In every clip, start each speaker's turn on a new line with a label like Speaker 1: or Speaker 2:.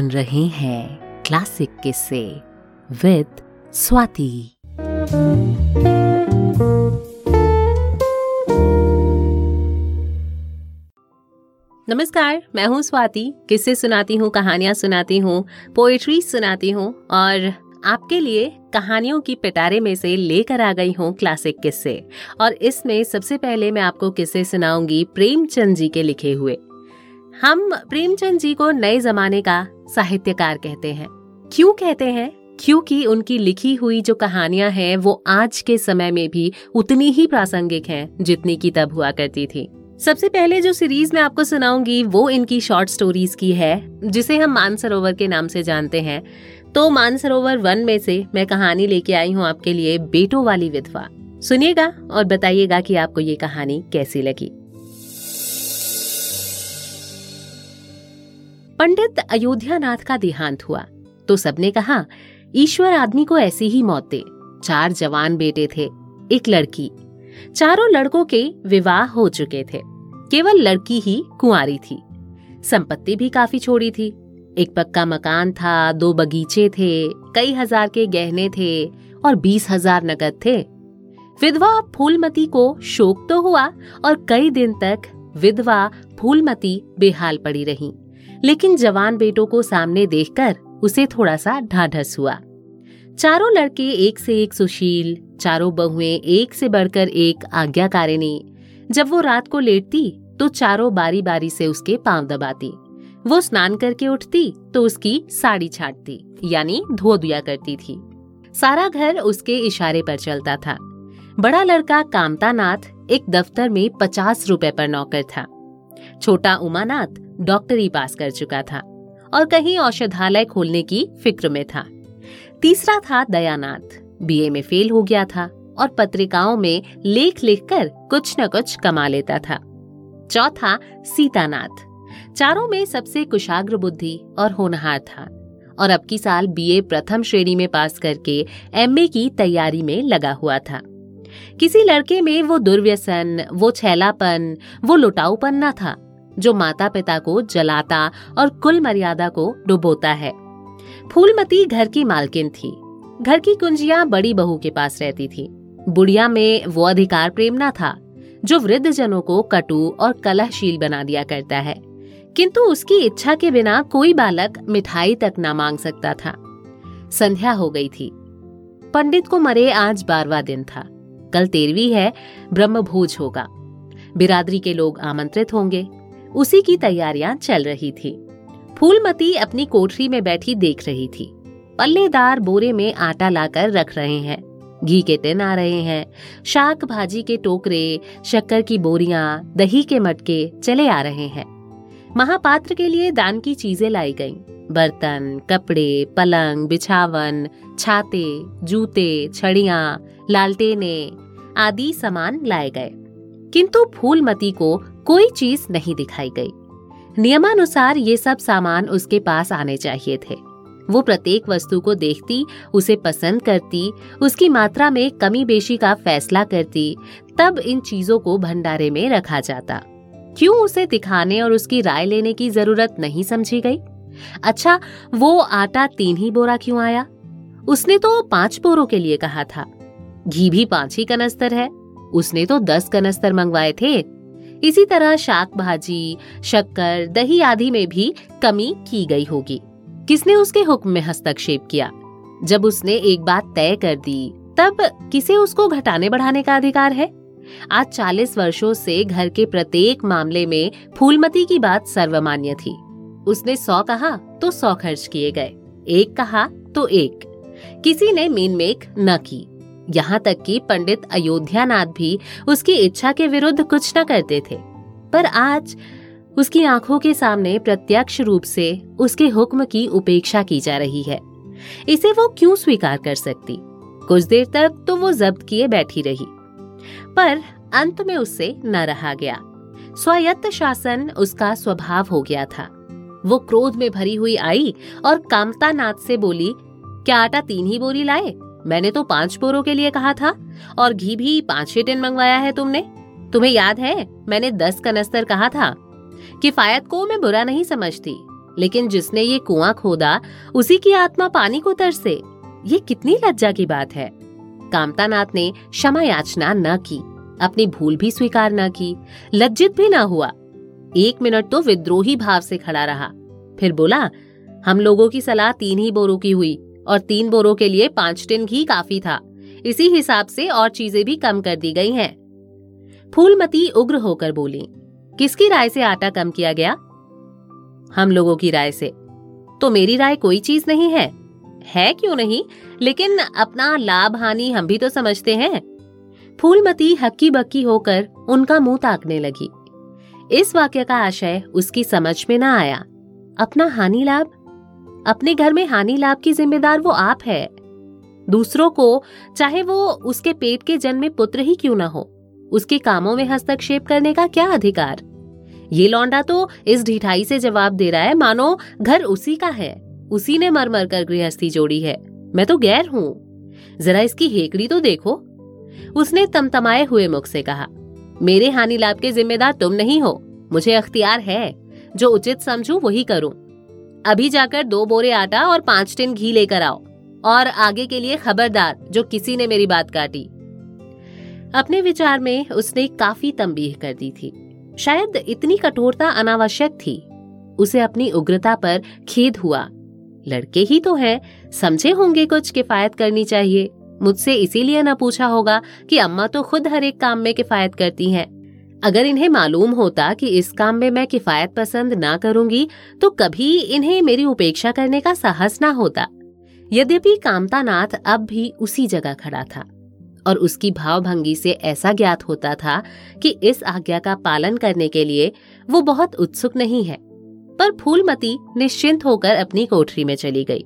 Speaker 1: सुन रहे हैं क्लासिक किस्से विद स्वाति। नमस्कार, मैं हूँ स्वाति। किस्से सुनाती हूँ, कहानियाँ सुनाती हूँ पोएट्री सुनाती हूँ और आपके लिए कहानियों की पिटारे में से लेकर आ गई हूँ क्लासिक किस्से। और इसमें सबसे पहले मैं आपको किस्से सुनाऊँगी प्रेमचंद जी के लिखे हुए। हम प्रेमचंद जी को नए जमाने का साहित्यकार कहते हैं। क्यों कहते हैं? क्योंकि उनकी लिखी हुई जो कहानियाँ हैं, वो आज के समय में भी उतनी ही प्रासंगिक हैं, जितनी की तब हुआ करती थी। सबसे पहले जो सीरीज़ मैं आपको सुनाऊँगी, वो इनकी शॉर्ट स्टोरीज की है, जिसे हम मानसरोवर के नाम से जानते हैं। तो मानसरोवर वन में से मैं कहानी लेके आई हूँ आपके लिए बेटो वाली विधवा। सुनिएगा और बताइएगा कि आपको ये कहानी कैसी लगी। पंडित अयोध्यानाथ का देहांत हुआ। तो सबने कहा, ईश्वर आदमी को ऐसी ही मौत दे। चार जवान बेटे थे, एक लड़की। चारों लड़कों के विवाह हो चुके थे। केवल लड़की ही कुंवारी थी। संपत्ति भी काफ़ी छोड़ी थी। एक पक्का मकान था, दो बगीचे थे, कई हज़ार के गहने थे और बीस हज़ार नकद थे। विधवा फूलमती को शोक तो हुआ और कई दिन तक विधवा फूलमती बेहाल पड़ी रही। लेकिन जवान बेटों को सामने देखकर उसे थोड़ा सा ढाढ़स हुआ। चारों लड़के एक से एक सुशील, चारों बहुएँ एक से बढ़कर एक आज्ञाकारिणी। जब वो रात को लेटती तो चारों बारी बारी से उसके पाँव दबाती। वो स्नान करके उठती तो उसकी साड़ी छाटती, यानी धो दिया करती थी। सारा घर उसके इशारे पर चलता था। बड़ा लड़का कामता नाथ एक दफ्तर में पचास रुपए पर नौकर था। छोटा उमानाथ डॉक्टरी पास कर चुका था और कहीं औषधालय खोलने की फ़िक्र में था। तीसरा था दयानाथ। बीए में फेल हो गया था और पत्रिकाओं में लेख लिखकर कुछ न कुछ कमा लेता था। चौथा, सीतानाथ। चारों में सबसे कुशाग्र बुद्धि और होनहार था और अब की साल बीए प्रथम श्रेणी में पास करके एमए की तैयारी में लगा हुआ था। किसी लड़के में वो दुर्व्यसन, वो छैलापन, वो लुटाऊपन न था। जो माता पिता को जलाता और कुल मर्यादा को डुबोता है। फूलमती घर की मालकिन थी। घर की कुंजियाँ बड़ी बहू के पास रहती थी। बुढ़िया में वो अधिकार प्रेम न था, जो वृद्ध जनों को कटु और कलहशील बना दिया करता है। किंतु उसकी इच्छा के बिना कोई बालक मिठाई तक ना मांग सकता था। संध्या हो गई थी। पंडित को मरे आज बारवा दिन था। कल तेरहवीं है ब्रह्म भोज होगा। बिरादरी के लोग आमंत्रित होंगे। उसी की तैयारियाँ चल रही थी। फूलमती अपनी कोठरी में बैठी देख रही थी। पल्लेदार बोरे में आटा लाकर रख रहे हैं। घी के टिन आ रहे हैं। शाक भाजी के टोकरे, शक्कर की बोरियाँ, दही के मटके चले आ रहे हैं। महापात्र के लिए दान की चीज़ें लाई गईं। बर्तन, कपड़े, पलंग, बिछावन, छाते, जूते, छड़िया, लालटेने आदि सामान लाए गए। किंतु फूलमती को कोई चीज़ नहीं दिखाई गई। नियमानुसार ये सब सामान उसके पास आने चाहिए थे। वो प्रत्येक वस्तु को देखती, उसे पसंद करती, उसकी मात्रा में कमी बेशी का फैसला करती, तब इन चीज़ों को भंडारे में रखा जाता। क्यों उसे दिखाने और उसकी राय लेने की ज़रूरत नहीं समझी गई? अच्छा वो आटा तीन ही बोरा क्यों आया? उसने तो पाँच बोरों के लिए कहा था। घी भी पाँच ही कनस्तर है। उसने तो दस कनस्तर मंगवाए थे। इसी तरह शाक भाजी, शक्कर, दही आदि में भी कमी की गई होगी। किसने उसके हुक्म में हस्तक्षेप किया? जब उसने एक बात तय कर दी, तब किसे उसको घटाने बढ़ाने का अधिकार है? आज चालीस वर्षों से घर के प्रत्येक मामले में फूलमती की बात सर्वमान्य थी। उसने सौ कहा तो सौ खर्च किए गए। एक कहा तो एक। किसी ने मीन मेक न की। यहाँ तक कि पंडित अयोध्यानाथ भी उसकी इच्छा के विरुद्ध कुछ न करते थे। पर आज उसकी आँखों के सामने प्रत्यक्ष रूप से उसके हुक्म की उपेक्षा की जा रही है। इसे वो क्यों स्वीकार कर सकती? कुछ देर तक तो वो जब्त किए बैठी रही। पर अंत में उससे न रहा गया। स्वायत्त शासन उसका स्वभाव हो गया था। वो क्रोध में भरी हुई आई और कामता नाथ से बोली, क्या आटा तीन ही बोरी लाए? मैंने तो पाँच बोरों के लिए कहा था, और घी भी पाँच ही टिन मंगवाया है तुमने। तुम्हें याद है, मैंने दस कनस्तर कहा था। किफायत को मैं बुरा नहीं समझती, लेकिन जिसने ये कुआँ खोदा, उसी की आत्मा पानी को तरसे। ये कितनी लज्जा की बात है। कामतानाथ ने क्षमा याचना न की, अपनी भूल भी स्वीकार न की, लज्जित भी न हुआ। एक मिनट तो विद्रोही भाव से खड़ा रहा। फिर बोला, हम लोगों की सलाह तीन ही बोरों की हुई। और तीन बोरों के लिए पाँच टिन घी काफ़ी था। इसी हिसाब से और चीज़ें भी कम कर दी गई हैं। फूलमती उग्र होकर बोली, किसकी राय से आटा कम किया गया? हम लोगों की राय से। तो मेरी राय कोई चीज़ नहीं है। है क्यों नहीं? लेकिन अपना लाभ हानि हम भी तो समझते हैं। फूलमती हक्की बक्की होकर उनका मुँह ताकने लगी। इस वाक्य का आशय उसकी समझ में ना आया। अपना हानि लाभ? अपने घर में हानि लाभ की जिम्मेदार वो आप है। दूसरों को, चाहे वो उसके पेट के जन्मे पुत्र ही क्यों ना हो, उसके कामों में हस्तक्षेप करने का क्या अधिकार? ये लौंडा तो इस ढिठाई से जवाब दे रहा है, मानो घर उसी का है, उसी ने मर मर कर गृहस्थी जोड़ी है। मैं तो गैर हूँ। जरा इसकी हेकड़ी तो देखो। उसने तमतमाए हुए मुख से कहा, मेरे हानि लाभ के जिम्मेदार तुम नहीं हो, मुझे अख्तियार है। जो उचित समझू वही करूँ। अभी जाकर दो बोरे आटा और पाँच टिन घी लेकर आओ, और आगे के लिए खबरदार जो किसी ने मेरी बात काटी। अपने विचार में उसने काफ़ी तंबीह कर दी थी। शायद इतनी कठोरता अनावश्यक थी। उसे अपनी उग्रता पर खेद हुआ। लड़के ही तो हैं, समझे होंगे कुछ किफायत करनी चाहिए। मुझसे इसीलिए न पूछा होगा कि अम्मा तो खुद हर एक काम में किफायत करती हैं। अगर इन्हें मालूम होता कि इस काम में मैं किफायत पसंद ना करूँगी तो कभी इन्हें मेरी उपेक्षा करने का साहस ना होता। यद्यपि कामतानाथ अब भी उसी जगह खड़ा था, और उसकी भावभंगी से ऐसा ज्ञात होता था कि इस आज्ञा का पालन करने के लिए वो बहुत उत्सुक नहीं है, पर फूलमती निश्चिंत होकर अपनी कोठरी में चली गई।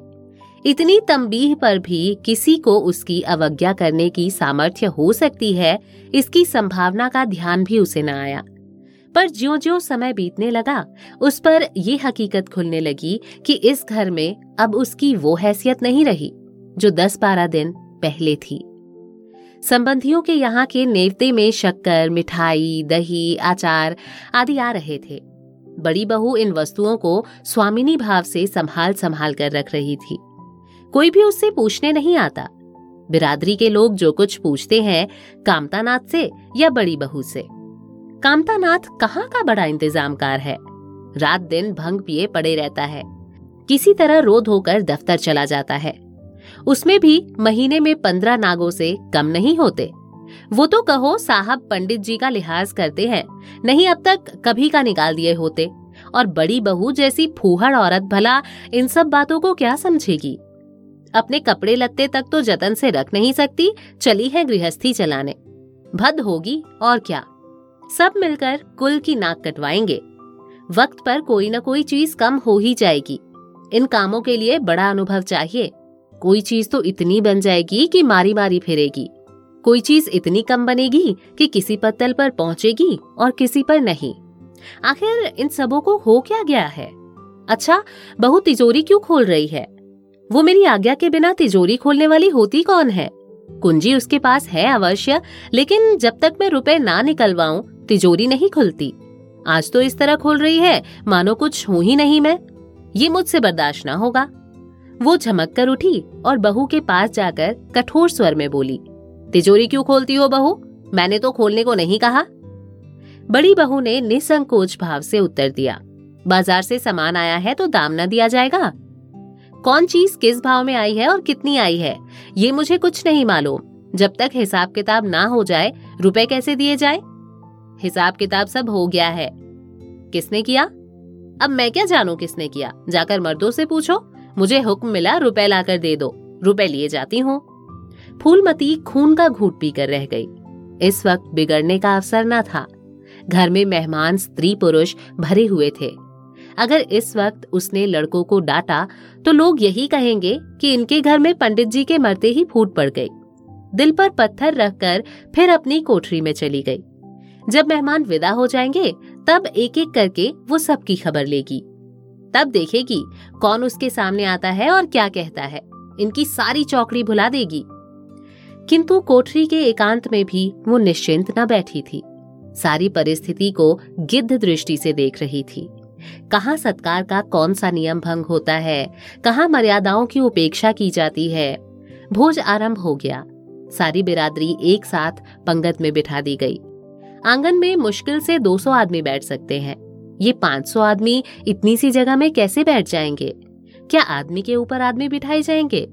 Speaker 1: इतनी तंबीह पर भी किसी को उसकी अवज्ञा करने की सामर्थ्य हो सकती है, इसकी संभावना का ध्यान भी उसे न आया। पर ज्यो ज्यो समय बीतने लगा, उस पर ये हकीकत खुलने लगी कि इस घर में अब उसकी वो हैसियत नहीं रही, जो दस बारह दिन पहले थी। संबंधियों के यहाँ के नेवते में शक्कर, मिठाई, दही आचार आदि आ रहे थे। बड़ी बहू इन वस्तुओं को स्वामिनी भाव से संभाल संभाल कर रख रही थी। कोई भी उससे पूछने नहीं आता। बिरादरी के लोग जो कुछ पूछते हैं, कामतानाथ से या बड़ी बहू से। कामतानाथ कहाँ का बड़ा इंतजामकार है? रात दिन भंग पिए पड़े रहता है। किसी तरह रोध होकर दफ्तर चला जाता है। उसमें भी महीने में पंद्रह नागों से कम नहीं होते। वो तो कहो साहब पंडित जी का लिहाज करते हैं, नहीं अब तक कभी का निकाल दिए होते। और बड़ी बहू जैसी फूहड़ औरत भला इन सब बातों को क्या समझेगी? अपने कपड़े लत्ते तक तो जतन से रख नहीं सकती, चली है गृहस्थी चलाने। भद होगी, और क्या? सब मिलकर कुल की नाक कटवाएँगे। वक्त पर कोई न कोई चीज़ कम हो ही जाएगी। इन कामों के लिए बड़ा अनुभव चाहिए। कोई चीज़ तो इतनी बन जाएगी कि मारी मारी फिरेगी। कोई चीज़ इतनी कम बनेगी कि किसी पत्तल पर पहुंचेगी और किसी पर नहीं। आखिर इन सबों को हो क्या गया है? अच्छा बहु तिजोरी क्यों खोल रही है? वो मेरी आज्ञा के बिना तिजोरी खोलने वाली होती कौन है? कुंजी उसके पास है अवश्य, लेकिन जब तक मैं रुपए ना निकलवाऊं, तिजोरी नहीं खुलती। आज तो इस तरह खोल रही है, मानो कुछ हूँ ही नहीं मैं। ये मुझसे बर्दाश्त ना होगा। वो झमक कर उठी और बहू के पास जाकर कठोर स्वर में बोली, तिजोरी क्यों खोलती हो बहू? मैंने तो खोलने को नहीं कहा। बड़ी बहू ने निसंकोच भाव से उत्तर दिया, बाज़ार से सामान आया है तो दाम न दिया जाएगा? कौन चीज़ किस भाव में आई है और कितनी आई है, ये मुझे कुछ नहीं मालूम। जब तक हिसाब किताब ना हो जाए, रुपए कैसे दिए जाए? हिसाब किताब सब हो गया है। किसने किया? अब मैं क्या जानू किसने किया? जाकर मर्दों से पूछो। मुझे हुक्म मिला रुपए लाकर दे दो। रुपए लिए जाती हूँ। फूलमती खून का घूट पीकर रह गई। इस वक्त बिगड़ने का अवसर न था। घर में मेहमान, स्त्री, पुरुष भरे हुए थे। अगर इस वक्त उसने लड़कों को डांटा तो लोग यही कहेंगे कि इनके घर में पंडित जी के मरते ही फूट पड़ गई। दिल पर पत्थर रखकर फिर अपनी कोठरी में चली गई। जब मेहमान विदा हो जाएँगे, तब एक एक करके वो सबकी खबर लेगी। तब देखेगी कौन उसके सामने आता है और क्या कहता है। इनकी सारी चौकड़ी भुला देगी। किंतु कोठरी के एकांत में भी वो निश्चिंत न बैठी थी। सारी परिस्थिति को गिद्ध दृष्टि से देख रही थी। कहाँ सत्कार का कौन सा नियम भंग होता है? कहाँ मर्यादाओं की उपेक्षा की जाती है? भोज आरंभ हो गया। सारी बिरादरी एक साथ पंगत में बिठा दी गई। आँगन में मुश्किल से 200 आदमी बैठ सकते हैं। ये 500 आदमी इतनी सी जगह में कैसे बैठ जाएँगे? क्या आदमी के ऊपर आदमी बिठाए जाएँगे?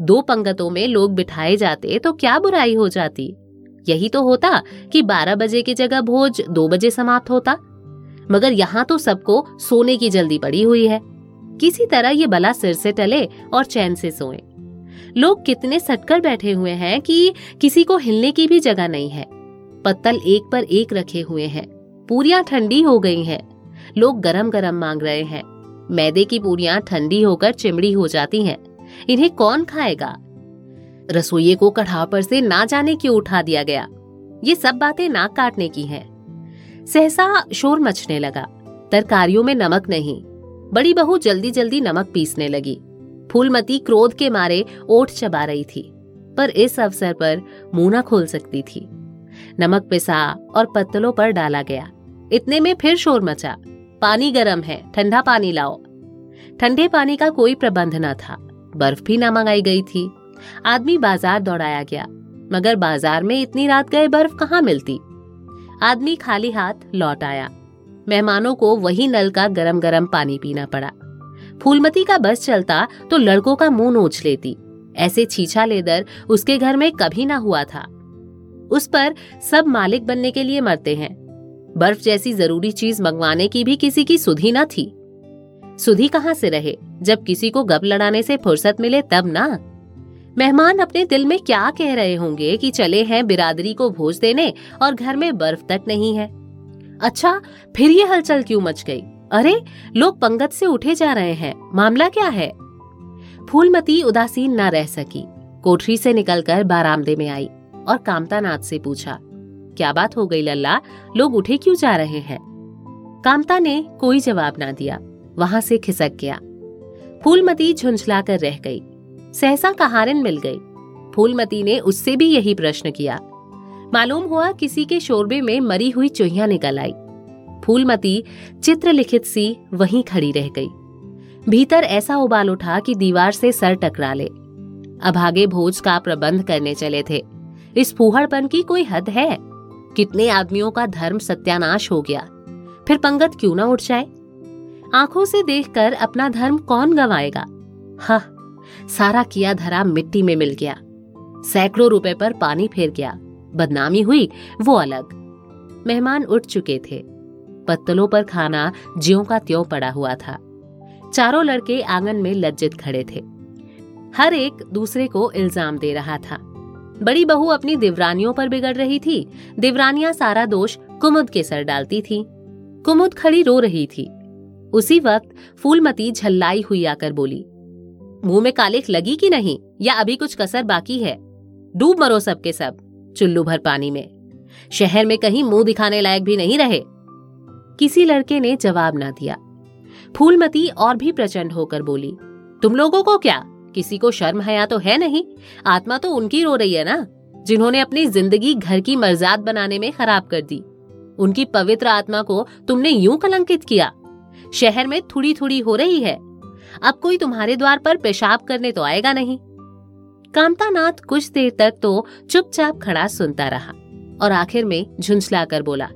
Speaker 1: दो पंगतों में लोग बिठाए जाते तो क्या बुराई हो जाती? यही तो होता कि 12 बजे की जगह भोज दो बजे समाप्त होता। मगर यहाँ तो सबको सोने की जल्दी पड़ी हुई है। किसी तरह ये बला सिर से टले और चैन से सोए। लोग कितने सटकर बैठे हुए हैं कि किसी को हिलने की भी जगह नहीं है। पत्तल एक पर एक रखे हुए हैं। पूरियाँ ठंडी हो गई हैं। लोग गरम गरम मांग रहे हैं। मैदे की पूरियाँ ठंडी होकर चिमड़ी हो जाती हैं। इन्हें कौन खाएगा? रसोइये को कढ़ाव पर से ना जाने क्यों उठा दिया गया? ये सब बातें नाक काटने की हैं। सहसा शोर मचने लगा। तरकारियों में नमक नहीं। बड़ी बहू जल्दी जल्दी नमक पीसने लगी। फूलमती क्रोध के मारे ओठ चबा रही थी, पर इस अवसर पर मुँह न खोल सकती थी। नमक पिसा और पत्तलों पर डाला गया। इतने में फिर शोर मचा। पानी गर्म है, ठंडा पानी लाओ। ठंडे पानी का कोई प्रबंध न था। बर्फ़ भी न मंगाई गई थी। आदमी बाज़ार दौड़ाया गया। मगर बाज़ार में इतनी रात गए बर्फ़ कहाँ मिलती? आदमी खाली हाथ लौट आया। मेहमानों को वही नल का गरम गरम पानी पीना पड़ा। फूलमती का बस चलता तो लड़कों का मुँह नोच लेती। ऐसे छीछा लेदर उसके घर में कभी ना हुआ था। उस पर सब मालिक बनने के लिए मरते हैं। बर्फ़ जैसी ज़रूरी चीज़ मंगवाने की भी किसी की सुधी न थी। सुधी कहाँ से रहे? जब किसी को गप लड़ाने से फुर्सत मिले तब ना। मेहमान अपने दिल में क्या कह रहे होंगे कि चले हैं बिरादरी को भोज देने और घर में बर्फ़ तक नहीं है? अच्छा फिर ये हलचल क्यों मच गई? अरे, लोग पंगत से उठे जा रहे हैं। मामला क्या है? फूलमती उदासीन न रह सकी। कोठरी से निकलकर बारामदे में आई और कामता नाथ से पूछा, क्या बात हो गई लल्ला? लोग उठे क्यों जा रहे हैं? कामता ने कोई जवाब ना दिया। वहाँ से खिसक गया। फूलमती झुंझला कर रह गई। सहसा कहारिन मिल गई। फूलमती ने उससे भी यही प्रश्न किया। मालूम हुआ किसी के शोरबे में मरी हुई चुहिया निकल आई। फूलमती चित्रलिखित सी वहीं खड़ी रह गई। भीतर ऐसा उबाल उठा कि दीवार से सर टकरा ले। अभागे भोज का प्रबंध करने चले थे। इस फूहड़पन की कोई हद है? कितने आदमियों का धर्म सत्यानाश हो गया। फिर पंगत क्यों ना उठ जाए? आँखों से देखकर अपना धर्म कौन गवाएगा? हा सारा किया धरा मिट्टी में मिल गया। सैकड़ों रुपए पर पानी फेर गया। बदनामी हुई, वो अलग। मेहमान उठ चुके थे। पत्तलों पर खाना ज्यो का त्यों पड़ा हुआ था। चारों लड़के आँगन में लज्जित खड़े थे। हर एक दूसरे को इल्ज़ाम दे रहा था। बड़ी बहू अपनी दिवरानियों पर बिगड़ रही थी। दिवरानियाँ सारा दोष कुमुद के सर डालती थी। कुमुद खड़ी रो रही थी। उसी वक्त फूलमती झल्लाई हुई आकर बोली मुँह में कालिख लगी कि नहीं, या अभी कुछ कसर बाकी है? डूब मरो सबके सब, चुल्लू भर पानी में। शहर में कहीं मुँह दिखाने लायक भी नहीं रहे। किसी लड़के ने जवाब ना दिया। फूलमती और भी प्रचंड होकर बोली, तुम लोगों को क्या? किसी को शर्म हया तो है नहीं? आत्मा तो उनकी रो रही है ना, जिन्होंने अपनी ज़िंदगी घर की मर्जात बनाने में खराब कर दी। उनकी पवित्र आत्मा को तुमने यूँ कलंकित किया। शहर में थोड़ी थोड़ी हो रही है अब कोई तुम्हारे द्वार पर पेशाब करने तो आएगा नहीं। कामता नाथ कुछ देर तक तो चुपचाप खड़ा सुनता रहा और आखिर में झुंझला कर बोला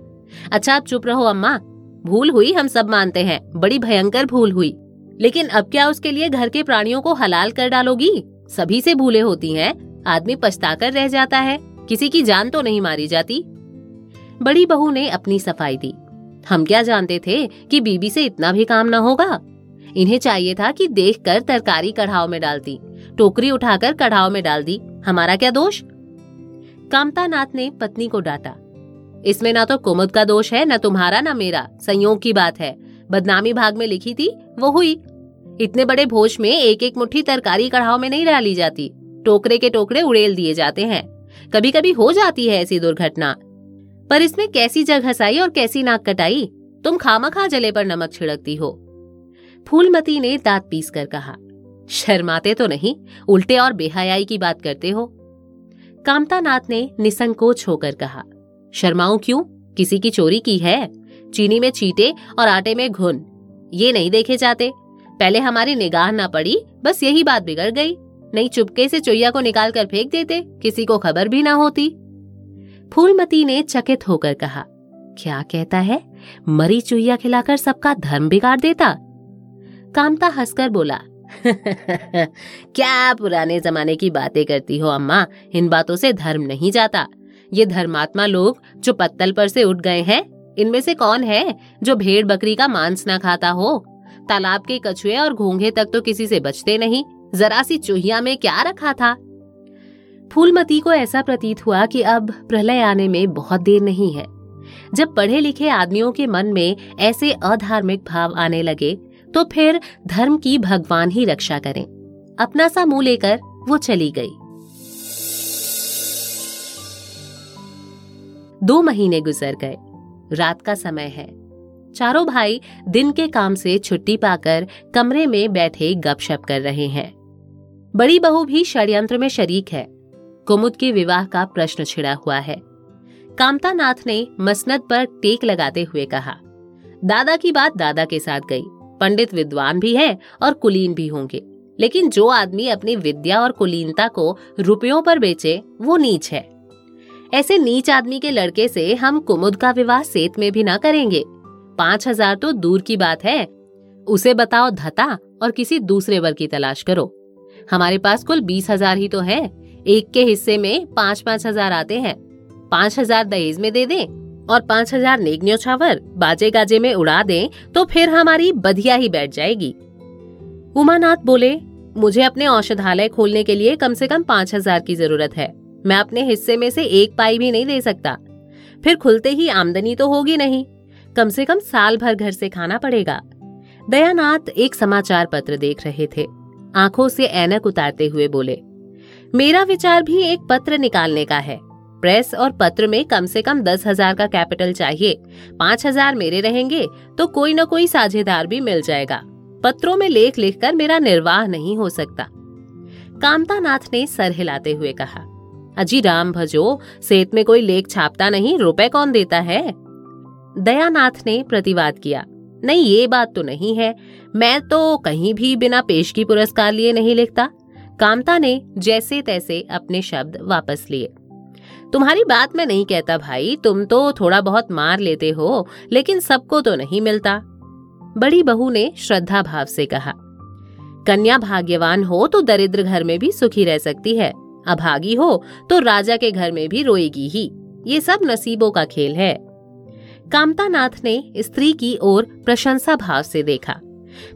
Speaker 1: अच्छा आप चुप रहो अम्मा। भूल हुई हम सब मानते हैं, बड़ी भयंकर भूल हुई। लेकिन अब क्या उसके लिए घर के प्राणियों को हलाल कर डालोगी? सभी से भूले होती हैं, आदमी पछताकर रह जाता है, किसी की जान तो नहीं मारी जाती। बड़ी बहू ने अपनी सफ़ाई दी। हम क्या जानते थे कि बीबी से इतना भी काम न होगा? इन्हें चाहिए था कि देखकर तरकारी कढ़ाव में डालती। टोकरी उठाकर कढ़ाव में डाल दी हमारा क्या दोष? कामता नाथ ने पत्नी को डांटा। इसमें ना तो कुमुद का दोष है, न तुम्हारा, ना मेरा। संयोग की बात है। बदनामी भाग में लिखी थी, वो हुई। इतने बड़े भोज में एक एक मुट्ठी तरकारी कढ़ाव में नहीं डाली जाती। टोकरे के टोकरे उड़ेल दिए जाते हैं। कभी कभी हो जाती है ऐसी दुर्घटना। पर इसमें कैसी जग हसाई और कैसी नाक कटाई? तुम खामा खा जले पर नमक छिड़कती हो। फूलमती ने दांत पीस कर कहा, शर्माते तो नहीं, उल्टे और बेहयाई की बात करते हो। कामता नाथ ने निसंकोच होकर कहा, शर्माऊं क्यों? किसी की चोरी की है? चीनी में चीटे और आटे में घुन, ये नहीं देखे जाते। पहले हमारी निगाह ना पड़ी, बस यही बात बिगड़ गई। नहीं चुपके से चुईया को निकाल कर फेंक देते, किसी को खबर भी ना होती। फूलमती ने चकित होकर कहा, क्या कहता है? मरी चुईया खिलाकर सबका धर्म बिगाड़ देता कामता हंसकर बोला, क्या पुराने जमाने की बातें करती हो, अम्मा? इन बातों से धर्म नहीं जाता। ये धर्मात्मा लोग जो पत्तल पर से उठ गए हैं, इनमें से कौन है जो भेड़ बकरी का मांस ना खाता हो? तालाब के कछुए और घोंघे तक तो किसी से बचते नहीं। जरा सी चूहिया में क्या रखा था? फूलमती को ऐसा प्रतीत हुआ कि अब प्रलय आने में बहुत देर नहीं है। जब पढ़े लिखे आदमियों के मन में ऐसे अधार्मिक भाव आने लगे तो फिर धर्म की भगवान ही रक्षा करें। अपना सा मुँह लेकर वो चली गई। दो महीने गुजर गए। रात का समय है। चारों भाई दिन के काम से छुट्टी पाकर कमरे में बैठे गपशप कर रहे हैं। बड़ी बहू भी षड्यंत्र में शरीक है। कुमुद के विवाह का प्रश्न छिड़ा हुआ है। कामता नाथ ने मसनद पर टेक लगाते हुए कहा, दादा की बात दादा के साथ गई। पंडित विद्वान भी हैं और कुलीन भी होंगे। लेकिन जो आदमी अपनी विद्या और कुलीनता को रुपयों पर बेचे, वो नीच है। ऐसे नीच आदमी के लड़के से हम कुमुद का विवाह सेत में भी ना करेंगे। पाँच हज़ार तो दूर की बात है। उसे बताओ धता और किसी दूसरे वर्ग की तलाश करो। हमारे पास कुल बीस हज़ार ही तो है। एक के हिस्से में पाँच पाँच हज़ार आते हैं। पाँच हज़ार दहेज में दे दें। और पाँच हज़ार नेक न्योछावर बाजे गाजे में उड़ा दें तो फिर हमारी बधिया ही बैठ जाएगी। उमानाथ बोले, मुझे अपने औषधालय खोलने के लिए कम से कम पाँच हज़ार की ज़रूरत है। मैं अपने हिस्से में से एक पाई भी नहीं दे सकता। फिर खुलते ही आमदनी तो होगी नहीं। कम से कम साल भर घर से खाना पड़ेगा। दयानाथ एक समाचार पत्र देख रहे थे। आँखों से ऐनक उतारते हुए बोले, मेरा विचार भी एक पत्र निकालने का है। प्रेस और पत्र में कम से कम दस हज़ार का कैपिटल चाहिए। पाँच हज़ार मेरे रहेंगे तो कोई न कोई साझेदार भी मिल जाएगा। पत्रों में लेख लिखकर मेरा निर्वाह नहीं हो सकता। कामता नाथ ने सर हिलाते हुए कहा, अजी राम भजो सेत में कोई लेख छापता नहीं, रुपए कौन देता है? दयानाथ ने प्रतिवाद किया, नहीं, ये बात तो नहीं है। मैं तो कहीं भी बिना पेशगी पुरस्कार लिए नहीं लिखता। कामता ने जैसे तैसे अपने शब्द वापस लिए। तुम्हारी बात मैं नहीं कहता भाई, तुम तो थोड़ा बहुत मार लेते हो, लेकिन सबको तो नहीं मिलता। बड़ी बहू ने श्रद्धा भाव से कहा, कन्या भाग्यवान हो तो दरिद्र घर में भी सुखी रह सकती है, अभागी हो तो राजा के घर में भी रोएगी ही, ये सब नसीबों का खेल है। कामतानाथ ने स्त्री की ओर प्रशंसा भाव से देखा,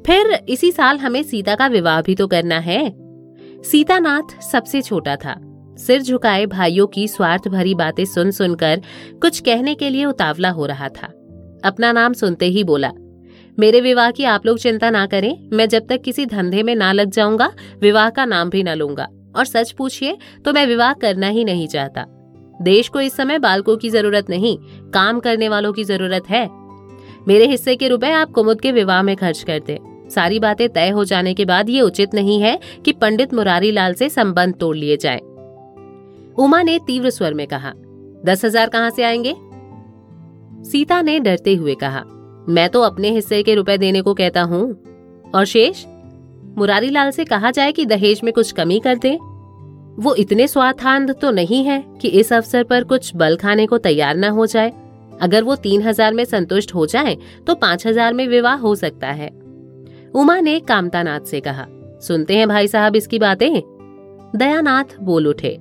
Speaker 1: फिर इसी साल हमें सीता का विवाह भी तो करना है। सीतानाथ सबसे छोटा था सिर झुकाए भाइयों की स्वार्थ भरी बातें सुन सुनकर कुछ कहने के लिए उतावला हो रहा था। अपना नाम सुनते ही बोला, मेरे विवाह की आप लोग चिंता ना करें, मैं जब तक किसी धंधे में ना लग जाऊँगा, विवाह का नाम भी ना लूँगा। और सच पूछिए तो मैं विवाह करना ही नहीं चाहता। देश को इस समय बालकों की ज़रूरत नहीं, काम करने वालों की ज़रूरत है। मेरे हिस्से के रुपए आप कुमुद के विवाह में खर्च कर दे। सारी बातें तय हो जाने के बाद ये उचित नहीं है कि पंडित मुरारी लाल से संबंध तोड़ लिए जाए। उमा ने तीव्र स्वर में कहा, दस हज़ार कहाँ से आएँगे? सीता ने डरते हुए कहा, मैं तो अपने हिस्से के रुपए देने को कहता हूँ। और शेष मुरारी लाल से कहा जाए कि दहेज में कुछ कमी कर दे। वो इतने स्वार्थांध तो नहीं है कि इस अवसर पर कुछ बल खाने को तैयार न हो जाए। अगर वो तीन हज़ार में संतुष्ट हो जाए तो पाँच हज़ार में विवाह हो सकता है। उमा ने कामतानाथ से कहा, सुनते हैं भाई साहब इसकी बातें? दयानाथ बोल उठे।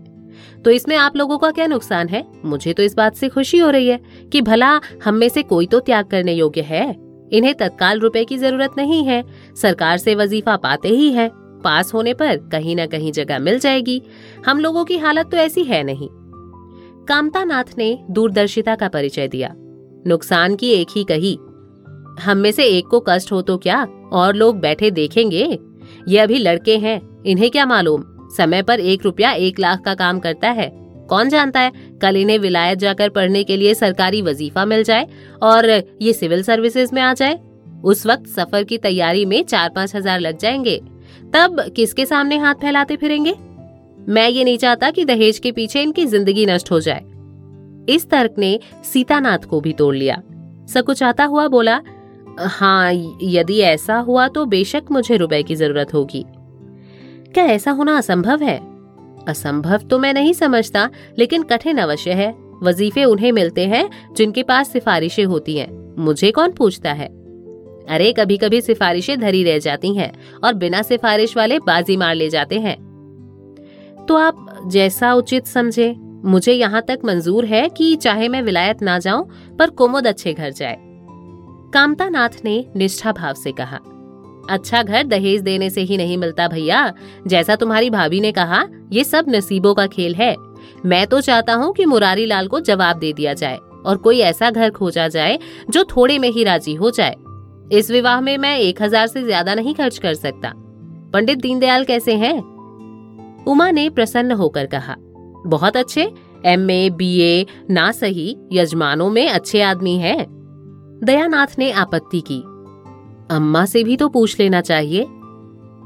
Speaker 1: तो इसमें आप लोगों का क्या नुकसान है? मुझे तो इस बात से खुशी हो रही है कि भला हम में से कोई तो त्याग करने योग्य है। इन्हें तत्काल रुपए की ज़रूरत नहीं है। सरकार से वजीफा पाते ही है। पास होने पर कहीं ना कहीं जगह मिल जाएगी। हम लोगों की हालत तो ऐसी है नहीं। कामता नाथ ने दूरदर्शिता का परिचय दिया। नुकसान की एक ही कही, हम में से एक को कष्ट हो तो क्या? और लोग बैठे देखेंगे? ये अभी लड़के हैं। इन्हें क्या मालूम? समय पर एक रुपया एक लाख का काम करता है। कौन जानता है, कल इन्हें विलायत जाकर पढ़ने के लिए सरकारी वजीफा मिल जाए और ये सिविल सर्विसेज़ में आ जाए। उस वक्त सफ़र की तैयारी में चार पाँच हज़ार लग जाएँगे। तब किसके सामने हाथ फैलाते फिरेंगे? मैं ये नहीं चाहता कि दहेज के पीछे इनकी ज़िंदगी नष्ट हो जाए। इस तर्क ने सीतानाथ को भी तोड़ लिया। सकुचाता हुआ बोला हाँ यदि ऐसा हुआ तो बेशक मुझे रुपए की ज़रूरत होगी। क्या ऐसा होना असंभव है? असंभव तो मैं नहीं समझता, लेकिन कठिन अवश्य है। वजीफे उन्हें मिलते हैं, जिनके पास सिफारिशें होती हैं। मुझे कौन पूछता है? अरे कभी कभी सिफारिशें धरी रह जाती हैं और बिना सिफारिश वाले बाजी मार ले जाते हैं। तो आप जैसा उचित समझे। मुझे यहाँ तक मंजूर है कि चाहे मैं विलायत ना जाऊँ, पर कुमुद अच्छे घर जाए। कामता नाथ ने निष्ठा भाव से कहा। अच्छा घर दहेज देने से ही नहीं मिलता भैया। जैसा तुम्हारी भाभी ने कहा, ये सब नसीबों का खेल है। मैं तो चाहता हूँ कि मुरारी लाल को जवाब दे दिया जाए और कोई ऐसा घर खोजा जाए जो थोड़े में ही राज़ी हो जाए। इस विवाह में मैं एक हज़ार से ज़्यादा नहीं खर्च कर सकता। पंडित दीनदयाल कैसे हैं? उमा ने प्रसन्न होकर कहा, बहुत अच्छे। एम ए, बी ए, ना सही, यजमानों में अच्छे आदमी हैं। दयानाथ ने आपत्ति की। अम्मा से भी तो पूछ लेना चाहिए।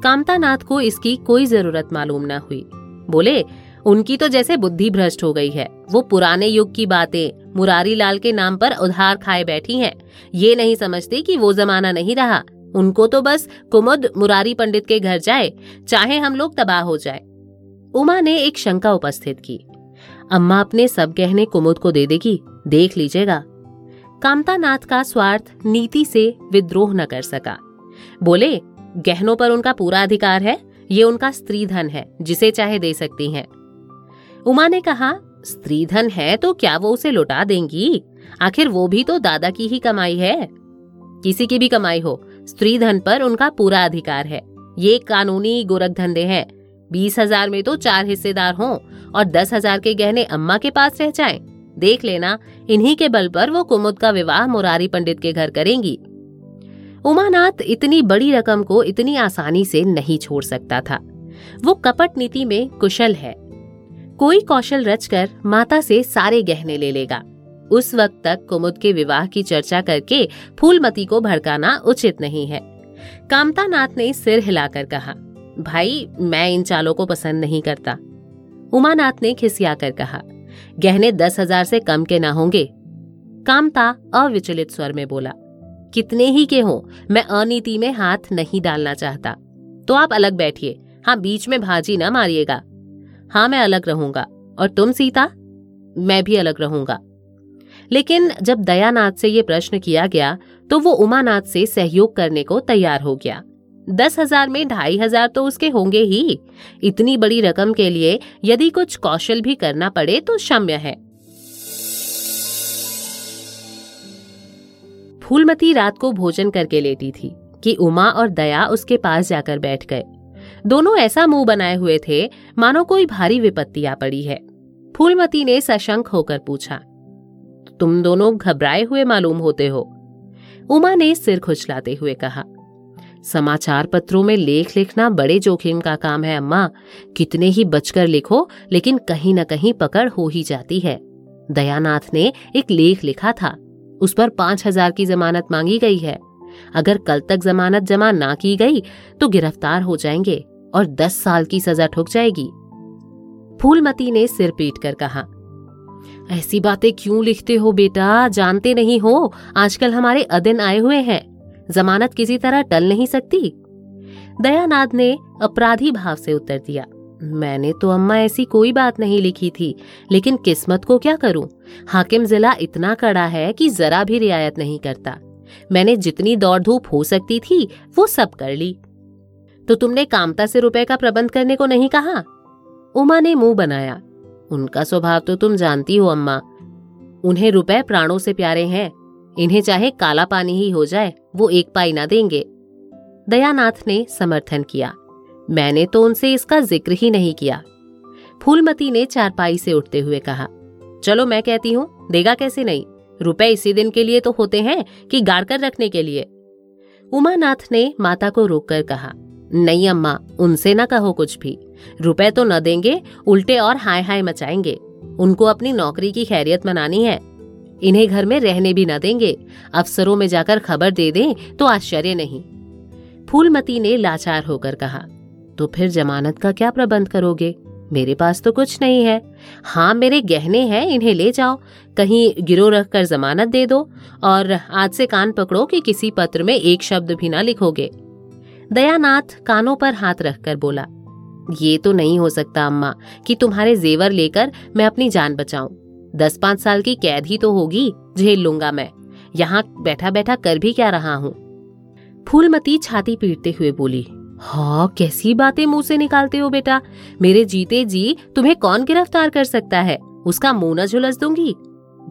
Speaker 1: कामतानाथ को इसकी कोई ज़रूरत मालूम न हुई। बोले, उनकी तो जैसे बुद्धि भ्रष्ट हो गई है। वो पुराने युग की बातें, मुरारी लाल के नाम पर उधार खाए बैठी हैं। ये नहीं समझती कि वो जमाना नहीं रहा। उनको तो बस कुमुद मुरारी पंडित के घर जाए, चाहे हम लोग तबाह हो जाए। उमा ने एक शंका उपस्थित की। अम्मा अपने सब गहने कुमुद को दे देगी। देख लीजिएगा। कामतानाथ का स्वार्थ नीति से विद्रोह न कर सका। बोले, गहनों पर उनका पूरा अधिकार है, ये उनका स्त्री धन है, जिसे चाहे दे सकती हैं। उमा ने कहा स्त्री धन है तो क्या वो उसे लुटा देंगी? आखिर वो भी तो दादा की ही कमाई है। किसी की भी कमाई हो स्त्री धन पर उनका पूरा अधिकार है। ये कानूनी गोरख धंधे हैं। बीस हज़ार में तो चार हिस्सेदार हों और दस हज़ार के गहने अम्मा के पास रह जाएँ। देख लेना, इन्हीं के बल पर वो कुमुद का विवाह मुरारी पंडित के घर करेंगी। उमानाथ इतनी बड़ी रकम को इतनी आसानी से नहीं छोड़ सकता था। वो कपट नीति में कुशल है। कोई कौशल रचकर माता से सारे गहने ले लेगा। उस वक्त तक कुमुद के विवाह की चर्चा करके फूलमती को भड़काना उचित नहीं है। कामता नाथ ने सिर हिलाकर कहा, भाई, मैं इन चालों को पसंद नहीं करता। उमानाथ ने खिसिया कर कहा गहने दस हज़ार से कम के ना होंगे। कामता अविचलित स्वर में बोला, कितने ही के हो, मैं अनीति में हाथ नहीं डालना चाहता। तो आप अलग बैठिए हाँ बीच में भाजी ना मारिएगा। हाँ मैं अलग रहूँगा। और तुम, सीता? मैं भी अलग रहूँगा। लेकिन जब दयानाथ से ये प्रश्न किया गया तो वो उमानाथ से सहयोग करने को तैयार हो गया। दस हज़ार में ढाई हज़ार तो उसके होंगे ही। इतनी बड़ी रकम के लिए यदि कुछ कौशल भी करना पड़े तो क्षम्य है। फूलमती रात को भोजन करके लेटी थी कि उमा और दया उसके पास जाकर बैठ गए। दोनों ऐसा मुँह बनाए हुए थे, मानो कोई भारी विपत्ति आ पड़ी है। फूलमती ने सशंक होकर पूछा, तुम दोनों घबराए हुए मालूम होते हो? उमा ने सिर खुचलाते हुए कहा समाचार पत्रों में लेख लिखना बड़े जोखिम का काम है, अम्मा। कितने ही बचकर लिखो, लेकिन कहीं न कहीं पकड़ हो ही जाती है। दयानाथ ने एक लेख लिखा था। उस पर पाँच हज़ार की जमानत मांगी गई है। अगर कल तक जमानत जमा ना की गई तो गिरफ़्तार हो जाएँगे और दस साल की सजा ठुक जाएगी। फूलमती ने सिर पीट कर कहा, ऐसी बातें क्यों लिखते हो बेटा? जानते नहीं हो? आजकल हमारे अदिन आए हुए हैं। जमानत किसी तरह टल नहीं सकती? दयानाद ने अपराधी भाव से उत्तर दिया, मैंने तो अम्मा ऐसी कोई बात नहीं लिखी थी, लेकिन किस्मत को क्या करूँ? हाकिम जिला इतना कड़ा है कि जरा भी रियायत नहीं करता। मैंने जितनी दौड़ धूप हो सकती थी, वो सब कर ली। तो तुमने कामता से रुपए का प्रबंध करने को नहीं कहा? उमा ने मुँह बनाया, उनका स्वभाव तो तुम जानती हो, अम्मा। उन्हें रुपए प्राणों से प्यारे हैं। इन्हें चाहे काला पानी ही हो जाए। वो एक पाई ना देंगे। दयानाथ ने समर्थन किया। मैंने तो उनसे इसका ज़िक्र ही नहीं किया। फूलमती ने चारपाई से उठते हुए कहा, चलो मैं कहती हूँ, देगा कैसे नहीं? रुपए इसी दिन के लिए तो होते हैं कि गाड़ कर रखने के लिए। उमानाथ ने माता को रोककर कहा, नहीं अम्मा, उनसे ना कहो कुछ भी। रुपए तो न देंगे, उल्टे और हाय हाय मचाएँगे। उनको अपनी नौकरी की खैरियत मनानी है। इन्हें घर में रहने भी न देंगे। अफसरों में जाकर खबर दे दें तो आश्चर्य नहीं। फूलमती ने लाचार होकर कहा तो फिर जमानत का क्या प्रबंध करोगे? मेरे पास तो कुछ नहीं है। हाँ मेरे गहने हैं, इन्हें ले जाओ। कहीं गिरो रख कर जमानत दे दो और आज से कान पकड़ो कि किसी पत्र में एक शब्द भी ना लिखोगे। दयानाथ कानों पर हाथ रखकर बोला, ये तो नहीं हो सकता, अम्मा, कि तुम्हारे जेवर लेकर मैं अपनी जान बचाऊं। दस पाँच साल की कैद ही तो होगी, झेल लूँगा मैं। यहाँ बैठा बैठा कर भी क्या रहा हूँ? फूलमती छाती पीटते हुए बोली हाँ कैसी बातें मुँह से निकालते हो बेटा? मेरे जीते जी तुम्हें कौन गिरफ़्तार कर सकता है? उसका मुँह न झुलस दूँगी।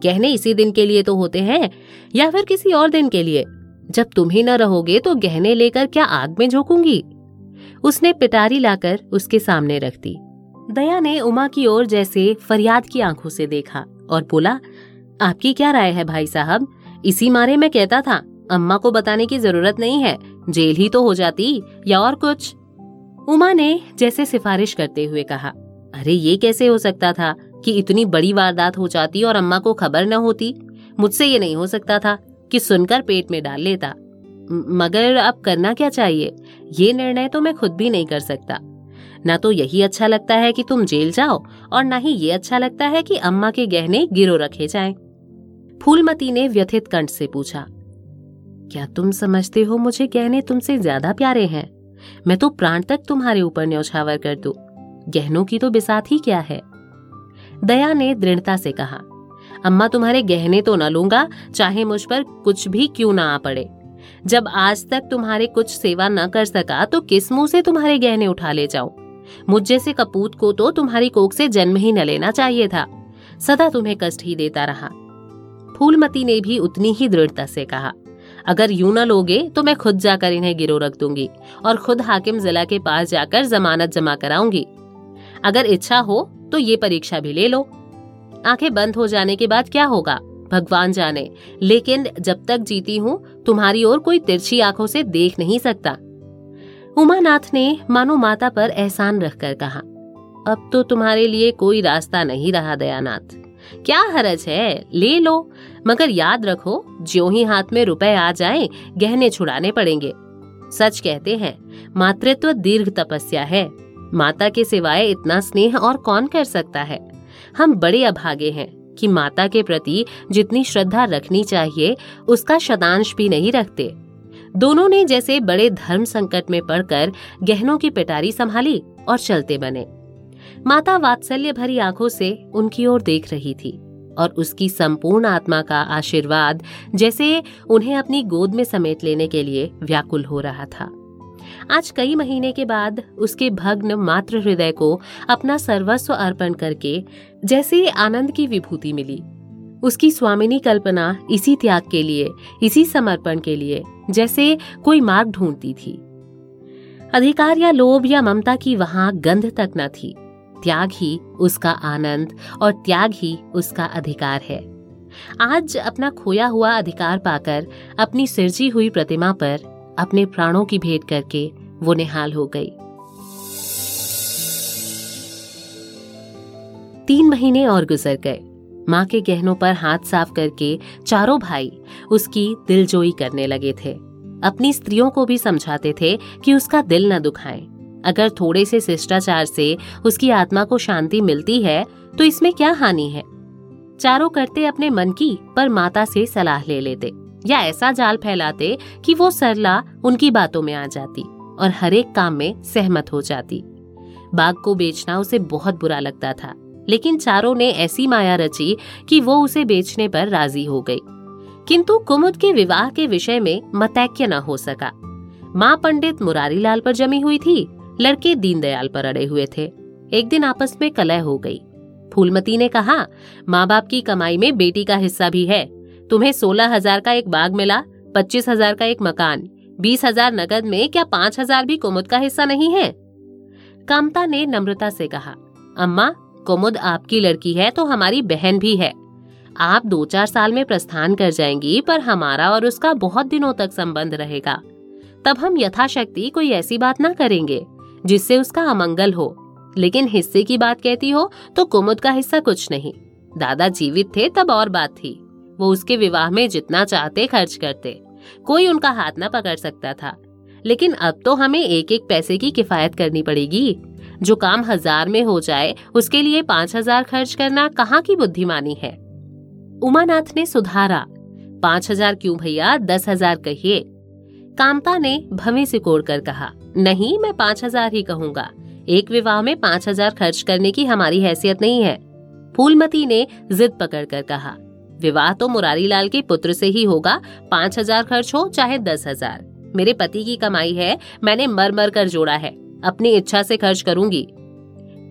Speaker 1: गहने इसी दिन के लिए तो होते हैं, या फिर किसी और दिन के लिए? जब तुम ही न रहोगे तो गहने लेकर क्या आग में झोंकूँगी? उसने पिटारी लाकर उसके सामने रख दी। दया ने उमा की ओर जैसे फरियाद की आँखों से देखा और बोला, आपकी क्या राय है भाई साहब? इसी मारे मैं कहता था, अम्मा को बताने की ज़रूरत नहीं है, जेल ही तो हो जाती, या और कुछ? उमा ने जैसे सिफारिश करते हुए कहा, अरे ये कैसे हो सकता था कि इतनी बड़ी वारदात हो जाती और अम्मा को खबर न होती? मुझसे ये नहीं हो सकता था कि सुनकर पेट में डाल लेता। मगर अब करना क्या चाहिए? ये निर्णय तो मैं खुद भी नहीं कर सकता। ना तो यही अच्छा लगता है कि तुम जेल जाओ, और ना ही ये अच्छा लगता है कि अम्मा के गहने गिरो रखे जाएँ। फूलमती ने व्यथित कंठ से पूछा, क्या तुम समझते हो मुझे गहने तुमसे ज़्यादा प्यारे हैं? मैं तो प्राण तक तुम्हारे ऊपर न्यौछावर कर दू। गहनों की तो बिसात ही क्या है? दया ने दृढ़ता से कहा, अम्मा, तुम्हारे गहने तो न लूँगा, चाहे मुझ पर कुछ भी क्यों ना आ पड़े। जब आज तक तुम्हारे कुछ सेवा न कर सका तो किस मुँह से तुम्हारे गहने उठा ले जाऊँ? मुझ जैसे कपूत को तो तुम्हारी कोख से जन्म ही न लेना चाहिए था। सदा तुम्हें कष्ट ही देता रहा। फूलमती ने भी उतनी ही दृढ़ता से कहा, अगर यूँ न लोगे तो मैं खुद जाकर इन्हें गिरो रख दूँगी और खुद हाकिम जिला के पास जाकर जमानत जमा कराऊँगी। अगर इच्छा हो तो ये परीक्षा भी ले लो। आँखें बंद हो जाने के बाद क्या होगा? भगवान जाने, लेकिन जब तक जीती हूँ, तुम्हारी ओर कोई तिरछी आँखों से देख नहीं सकता। उमानाथ ने मानो माता पर एहसान रखकर कहा, अब तो तुम्हारे लिए कोई रास्ता नहीं रहा, दयानाथ। क्या हरज है? ले लो। मगर याद रखो जो ही हाथ में रुपए आ जाए, गहने छुड़ाने पड़ेंगे। सच कहते हैं, मातृत्व दीर्घ तपस्या है। माता के सिवाय इतना स्नेह और कौन कर सकता है? हम बड़े अभागे हैं कि माता के प्रति जितनी श्रद्धा रखनी चाहिए, उसका शतांश भी नहीं रखते। दोनों ने जैसे बड़े धर्म संकट में पड़कर गहनों की पिटारी संभाली और चलते बने। माता वात्सल्य भरी आँखों से उनकी ओर देख रही थी और उसकी संपूर्ण आत्मा का आशीर्वाद जैसे उन्हें अपनी गोद में समेट लेने के लिए व्याकुल हो रहा था। आज कई महीने के बाद उसके भग्न मात्र हृदय को अपना सर्वस्व अर्पण करके जैसे आनंद की विभूति मिली। उसकी स्वामिनी कल्पना इसी त्याग के लिए, इसी समर्पण के लिए जैसे कोई मार्ग ढूंढती थी। अधिकार या लोभ या ममता की वहाँ गंध तक न थी। त्याग ही उसका आनंद और त्याग ही उसका अधिकार है। आज अपना खोया हुआ अधिकार पाकर, अपनी सिरजी हुई प्रतिमा पर, अपने प्राणों की भेंट करके वो निहाल हो गई। तीन महीने और गुजर गए। माँ के गहनों पर हाथ साफ़ करके चारों भाई उसकी दिलजोई करने लगे थे। अपनी स्त्रियों को भी समझाते थे कि उसका दिल न दुखाएँ। अगर थोड़े से शिष्टाचार से उसकी आत्मा को शांति मिलती है तो इसमें क्या हानि है? चारों करते अपने मन की पर माता से सलाह ले लेते या ऐसा जाल फैलाते कि वो सरला उनकी बातों में आ जाती और हर एक काम में सहमत हो जाती। बाग को बेचना उसे बहुत बुरा लगता था। लेकिन चारों ने ऐसी माया रची कि वो उसे बेचने पर राज़ी हो गई। किंतु कुमुद के विवाह के विषय में मतैक्य न हो सका। माँ पंडित मुरारीलाल पर जमी हुई थी, लड़के दीनदयाल पर अड़े हुए थे। एक दिन आपस में कलह हो गई। फूलमती ने कहा माँ बाप की कमाई में बेटी का हिस्सा भी है। तुम्हें सोलह हज़ार का एक बाग मिला, पच्चीस हज़ार का एक मकान, बीस हज़ार नगद में क्या पाँच हज़ार भी कुमुद का हिस्सा नहीं है? कामता ने नम्रता से कहा, अम्मा कुमुद आपकी लड़की है तो हमारी बहन भी है। आप दो चार साल में प्रस्थान कर जाएँगी, पर हमारा और उसका बहुत दिनों तक संबंध रहेगा। तब हम यथाशक्ति कोई ऐसी बात ना करेंगे, जिससे उसका अमंगल हो। लेकिन हिस्से की बात कहती हो तो कुमुद का हिस्सा कुछ नहीं। दादा जीवित थे, तब और बात थी। वो उसके विवाह में जितना चाहते, खर्च करते। कोई उनका हाथ न पकड़ सकता था। लेकिन अब तो हमें एक एक पैसे की किफायत करनी पड़ेगी। जो काम हज़ार में हो जाए, उसके लिए पाँच हज़ार खर्च करना कहाँ की बुद्धिमानी है? उमानाथ ने सुधारा। पाँच हज़ार क्यों भैया? दस हज़ार कहिए। कामता ने भवे से कोड़ कर कहा, नहीं, मैं पाँच हज़ार ही कहूँगा। एक विवाह में पाँच हज़ार खर्च करने की हमारी हैसियत नहीं है। फूलमती ने जिद पकड़ कर कहा, विवाह तो मुरारी लाल के पुत्र से ही होगा। पाँच हज़ार खर्च हो, चाहे दस हज़ार। मेरे पति की कमाई है, मैंने मर मर कर जोड़ा है। अपनी इच्छा से खर्च करूँगी।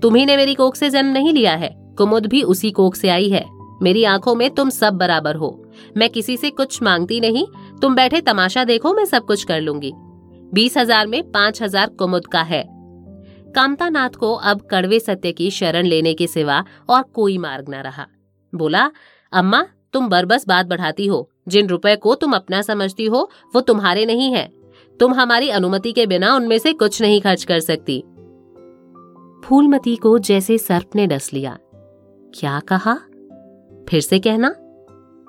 Speaker 1: तुम्ही ने मेरी कोख से जन्म नहीं लिया है। कुमुद भी उसी कोख से आई है। मेरी आँखों में तुम सब बराबर हो। मैं किसी से कुछ मांगती नहीं। तुम बैठे तमाशा देखो, मैं सब कुछ कर लूँगी। बीस हज़ार में पाँच हज़ार कुमुद का है। कामता नाथ को अब कड़वे सत्य की शरण लेने के सिवा और कोई मार्ग न रहा। बोला, अम्मा, तुम बरबस बात बढ़ाती हो। जिन रुपए को तुम अपना समझती हो, वो तुम्हारे नहीं है। तुम हमारी अनुमति के बिना उनमें से कुछ नहीं खर्च कर सकती। फूलमती को जैसे सर्प ने डस लिया। क्या कहा? फिर से कहना,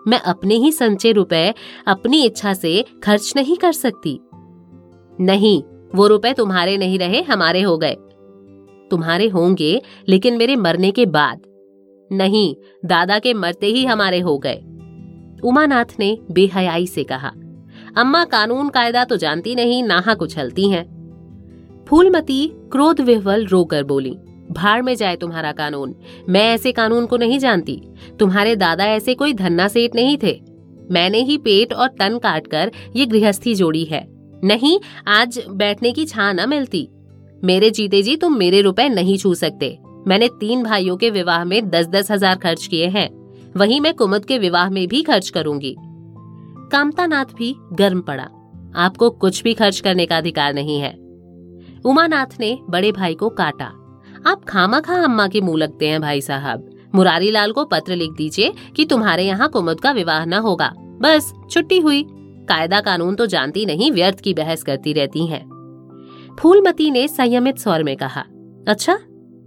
Speaker 1: मैं अपने ही संचय रुपए अपनी इच्छा से खर्च नहीं कर सकती। नहीं, वो रुपए तुम्हारे नहीं रहे, हमारे हो गए। तुम्हारे होंगे, लेकिन मेरे मरने के बाद। नहीं, दादा के मरते ही हमारे हो गए। उमानाथ ने बेहयाई से कहा अम्मा कानून कायदा तो जानती नहीं, नाहा उछलती हैं। फूलमती क्रोध विह्वल रोकर बोली, भाड़ में जाए तुम्हारा कानून। मैं ऐसे कानून को नहीं जानती। तुम्हारे दादा ऐसे कोई धन्ना सेठ नहीं थे। मैंने ही पेट और तन काट कर ये गृहस्थी जोड़ी है। नहीं, आज बैठने की छा न मिलती। मेरे जीते जी तुम मेरे रुपए नहीं छू सकते। मैंने तीन भाइयों के विवाह में दस दस हज़ार खर्च किए हैं। वहीं मैं कुमुद के विवाह में भी खर्च करूँगी। कामतानाथ भी गर्म पड़ा। आपको कुछ भी खर्च करने का अधिकार नहीं है। उमानाथ ने बड़े भाई को काटा। आप खामा खा अम्मा के मुँह लगते हैं, भाई साहब। मुरारी लाल को पत्र लिख दीजिए कि तुम्हारे यहाँ कुमुद का विवाह न होगा। बस, छुट्टी हुई। कायदा कानून तो जानती नहीं, व्यर्थ की बहस करती रहती हैं। फूलमती ने संयमित स्वर में कहा अच्छा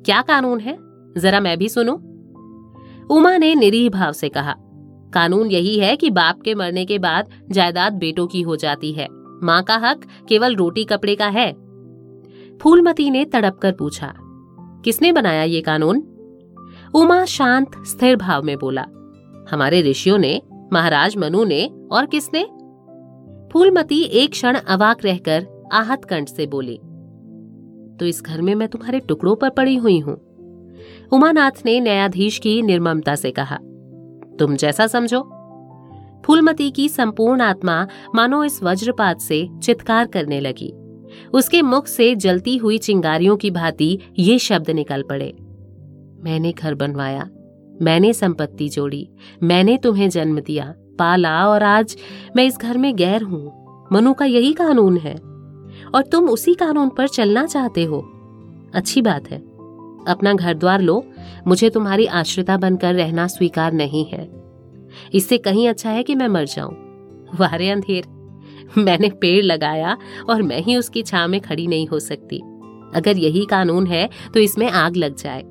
Speaker 1: क्या कानून है? जरा मैं भी सुनू? उमा ने निरीह भाव से कहा कानून यही है कि बाप के मरने के बाद जायदाद बेटों की हो जाती है। माँ का हक केवल रोटी कपड़े का है। फूलमती ने तड़प कर पूछा, किसने बनाया ये कानून? उमा शांत, स्थिर भाव में बोला, हमारे ऋषियों ने, महाराज मनु ने और किसने? फूलमती एक क्षण अवाक रहकर आहत कंठ से बोली तो इस घर में मैं तुम्हारे टुकड़ों पर पड़ी हुई हूँ। उमानाथ ने न्यायाधीश की निर्ममता से कहा तुम जैसा समझो। फूलमती की संपूर्ण आत्मा मानो इस वज्रपात से चित्कार करने लगी। उसके मुख से जलती हुई चिंगारियों की भांति ये शब्द निकल पड़े। मैंने घर बनवाया, मैंने संपत्ति जोड़ी, मैंने तुम्हें जन्म दिया, पाला और आज मैं इस घर में गैर हूँ। मनु का यही कानून है। और तुम उसी कानून पर चलना चाहते हो। अच्छी बात है। अपना घर द्वार लो मुझे तुम्हारी आश्रिता बनकर रहना स्वीकार नहीं है। इससे कहीं अच्छा है कि मैं मर जाऊँ। वारे अंधेर, मैंने पेड़ लगाया और मैं ही उसकी छाव में खड़ी नहीं हो सकती। अगर यही कानून है तो इसमें आग लग जाए।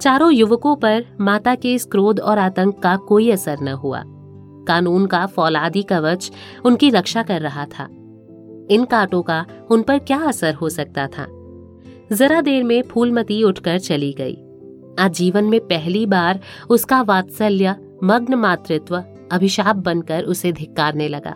Speaker 1: चारों युवकों पर माता के इस क्रोध और आतंक का कोई असर न हुआ। कानून का फौलादी कवच उनकी रक्षा कर रहा था। इन कांटों का उन पर क्या असर हो सकता था? जरा देर में फूलमती उठकर चली गई। आज जीवन में पहली बार उसका वात्सल्य, मग्न मातृत्व अभिशाप बनकर उसे धिक्कारने लगा।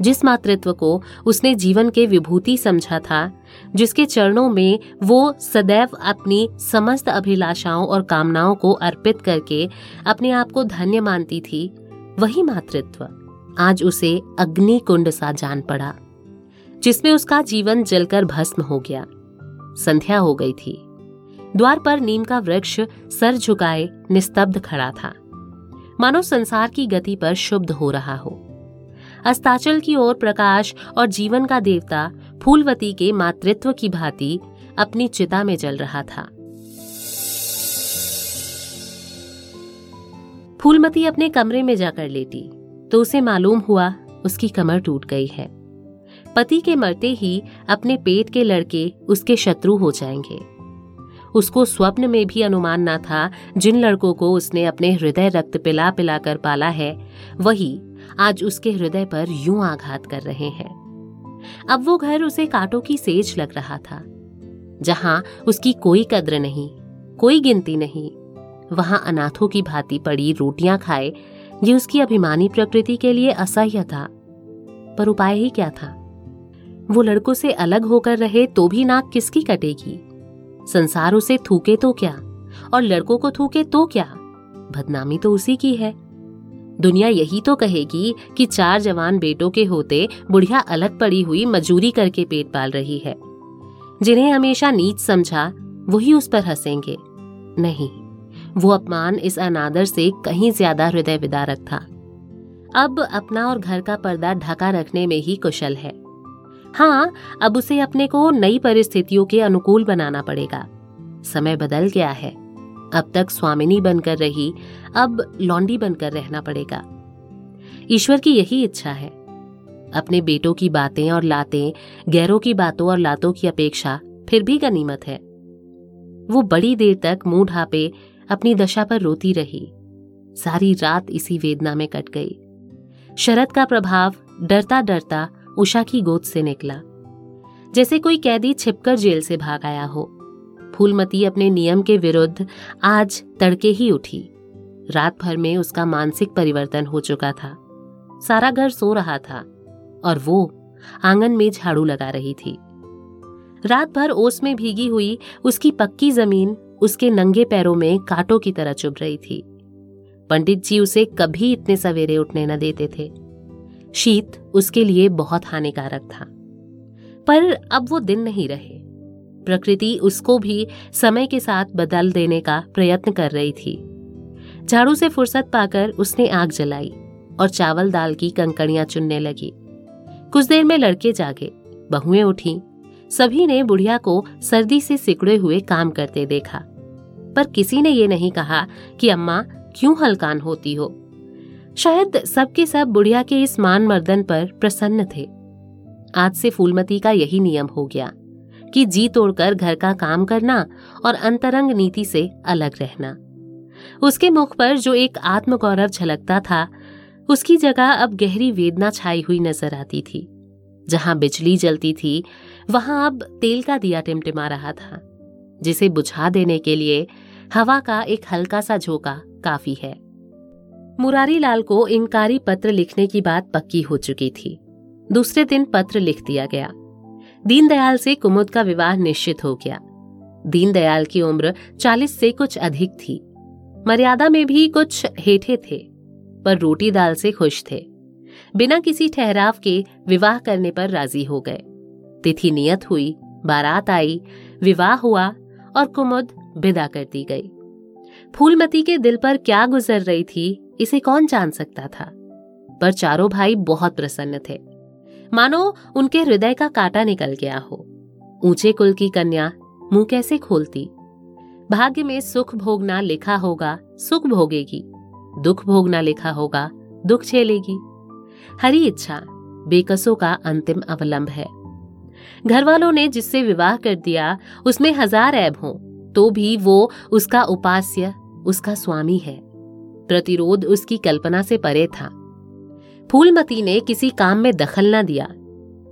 Speaker 1: जिस मातृत्व को उसने जीवन के विभूति समझा था, जिसके चरणों में वो सदैव अपनी समस्त अभिलाषाओं और कामनाओं को अर्पित करके अपने आप को धन्य मानती थी, वही मातृत्व आज उसे अग्नि कुंड सा जान पड़ा, जिसमें उसका जीवन जलकर भस्म हो गया। संध्या हो गई थी। द्वार पर नीम का वृक्ष सर झुकाए निस्तब्ध खड़ा था। मानो संसार की गति पर शुभ हो रहा हो। अस्ताचल की ओर प्रकाश और जीवन का देवता, फूलवती के मातृत्व की भांति अपनी चिता में जल रहा था। फूलमती अपने कमरे में जाकर लेटी तो उसे मालूम हुआ उसकी कमर टूट गई है। पति के मरते ही अपने पेट के लड़के उसके शत्रु हो जाएँगे। उसको स्वप्न में भी अनुमान ना था जिन लड़कों को उसने अपने हृदय रक्त पिला पिला कर पाला है, वही आज उसके हृदय पर यूँ आघात कर रहे हैं। अब वो घर उसे कांटों की सेज लग रहा था, जहाँ उसकी कोई कद्र नहीं, कोई गिनती नहीं, वहाँ अनाथों की भांति पड़ी रोटियाँ खाए, ये उसकी अभिमानी प्रकृति के लिए असह्य था। पर उपाय ही क्या था? वो लड़कों से अलग होकर रहे तो भी नाक किसकी कटेगी? संसार उसे थूके तो क्या? और लड़कों को थूके तो क्या? बदनामी तो उसी की है। दुनिया यही तो कहेगी कि चार जवान बेटों के होते बुढ़िया अलग पड़ी हुई मजूरी करके पेट पाल रही है। जिन्हें हमेशा नीच समझा, वही उस पर हंसेंगे। नहीं, वो अपमान इस अनादर से कहीं ज़्यादा हृदय विदारक था। अब अपना और घर का पर्दा ढका रखने में ही कुशल है। हाँ अब उसे अपने को नई परिस्थितियों के अनुकूल बनाना पड़ेगा। समय बदल गया है। अब तक स्वामिनी बनकर रही, अब लॉन्डी बनकर रहना पड़ेगा। ईश्वर की यही इच्छा है। अपने बेटों की बातें और लातें, गैरों की बातों और लातों की अपेक्षा फिर भी गनीमत है। वो बड़ी देर तक मुँह ढापे अपनी दशा पर रोती रही। सारी रात इसी वेदना में कट गई। शरद का प्रभाव डरता डरता उषा की गोद से निकला। जैसे कोई कैदी छिपकर जेल से भाग आया हो, फूलमती अपने नियम के विरुद्ध आज तड़के ही उठी। रात भर में उसका मानसिक परिवर्तन हो चुका था। सारा घर सो रहा था और वो आँगन में झाड़ू लगा रही थी। रात भर ओस में भीगी हुई उसकी पक्की ज़मीन उसके नंगे पैरों में कांटों की तरह चुभ रही थी। पंडित जी उसे कभी इतने सवेरे उठने न देते थे। शीत उसके लिए बहुत हानिकारक था। पर अब वो दिन नहीं रहे। प्रकृति उसको भी समय के साथ बदल देने का प्रयत्न कर रही थी। झाड़ू से फुर्सत पाकर उसने आग जलाई और चावल दाल की कंकड़ियाँ चुनने लगी। कुछ देर में लड़के जागे, बहुएँ उठी, सभी ने बुढ़िया को सर्दी से सिकड़े हुए काम करते देखा। पर किसी ने ये नहीं कहा कि अम्मा क्यों हलकान होती हो? शायद सबके सब बुढ़िया के इस मान मर्दन पर प्रसन्न थे। आज से फूलमती का यही नियम हो गया कि जी तोड़कर घर का काम करना और अंतरंग नीति से अलग रहना। उसके मुख पर जो एक आत्मगौरव झलकता था, उसकी जगह अब गहरी वेदना छाई हुई नज़र आती थी। जहाँ बिजली जलती थी, वहाँ अब तेल का दिया टिमटिमा रहा था, जिसे बुझा देने के लिए हवा का एक हल्का सा झोंका काफ़ी है। मुरारी लाल को इनकारी पत्र लिखने की बात पक्की हो चुकी थी। दूसरे दिन पत्र लिख दिया गया। दीनदयाल से कुमुद का विवाह निश्चित हो गया। दीनदयाल की उम्र चालीस से कुछ अधिक थी। मर्यादा में भी कुछ हेठे थे, पर रोटी दाल से खुश थे। बिना किसी ठहराव के विवाह करने पर राज़ी हो गए। तिथि नियत हुई, बारात आई, विवाह हुआ और कुमुद विदा कर दी गई। फूलमती के दिल पर क्या गुजर रही थी, इसे कौन जान सकता था? पर चारों भाई बहुत प्रसन्न थे। मानो, उनके हृदय का कांटा निकल गया हो। ऊँचे कुल की कन्या मुँह कैसे खोलती? भाग्य में सुख भोगना लिखा होगा, सुख भोगेगी। दुख भोगना लिखा होगा, दुख झेलेगी। हरी इच्छा, बेकसों का अंतिम अवलंब है। घर वालों ने जिससे विवाह कर दिया, उसमें हज़ार ऐब हो तो भी वो उसका उपास्य उसका स्वामी है। प्रतिरोध उसकी कल्पना से परे था। फूलमती ने किसी काम में दखल न दिया।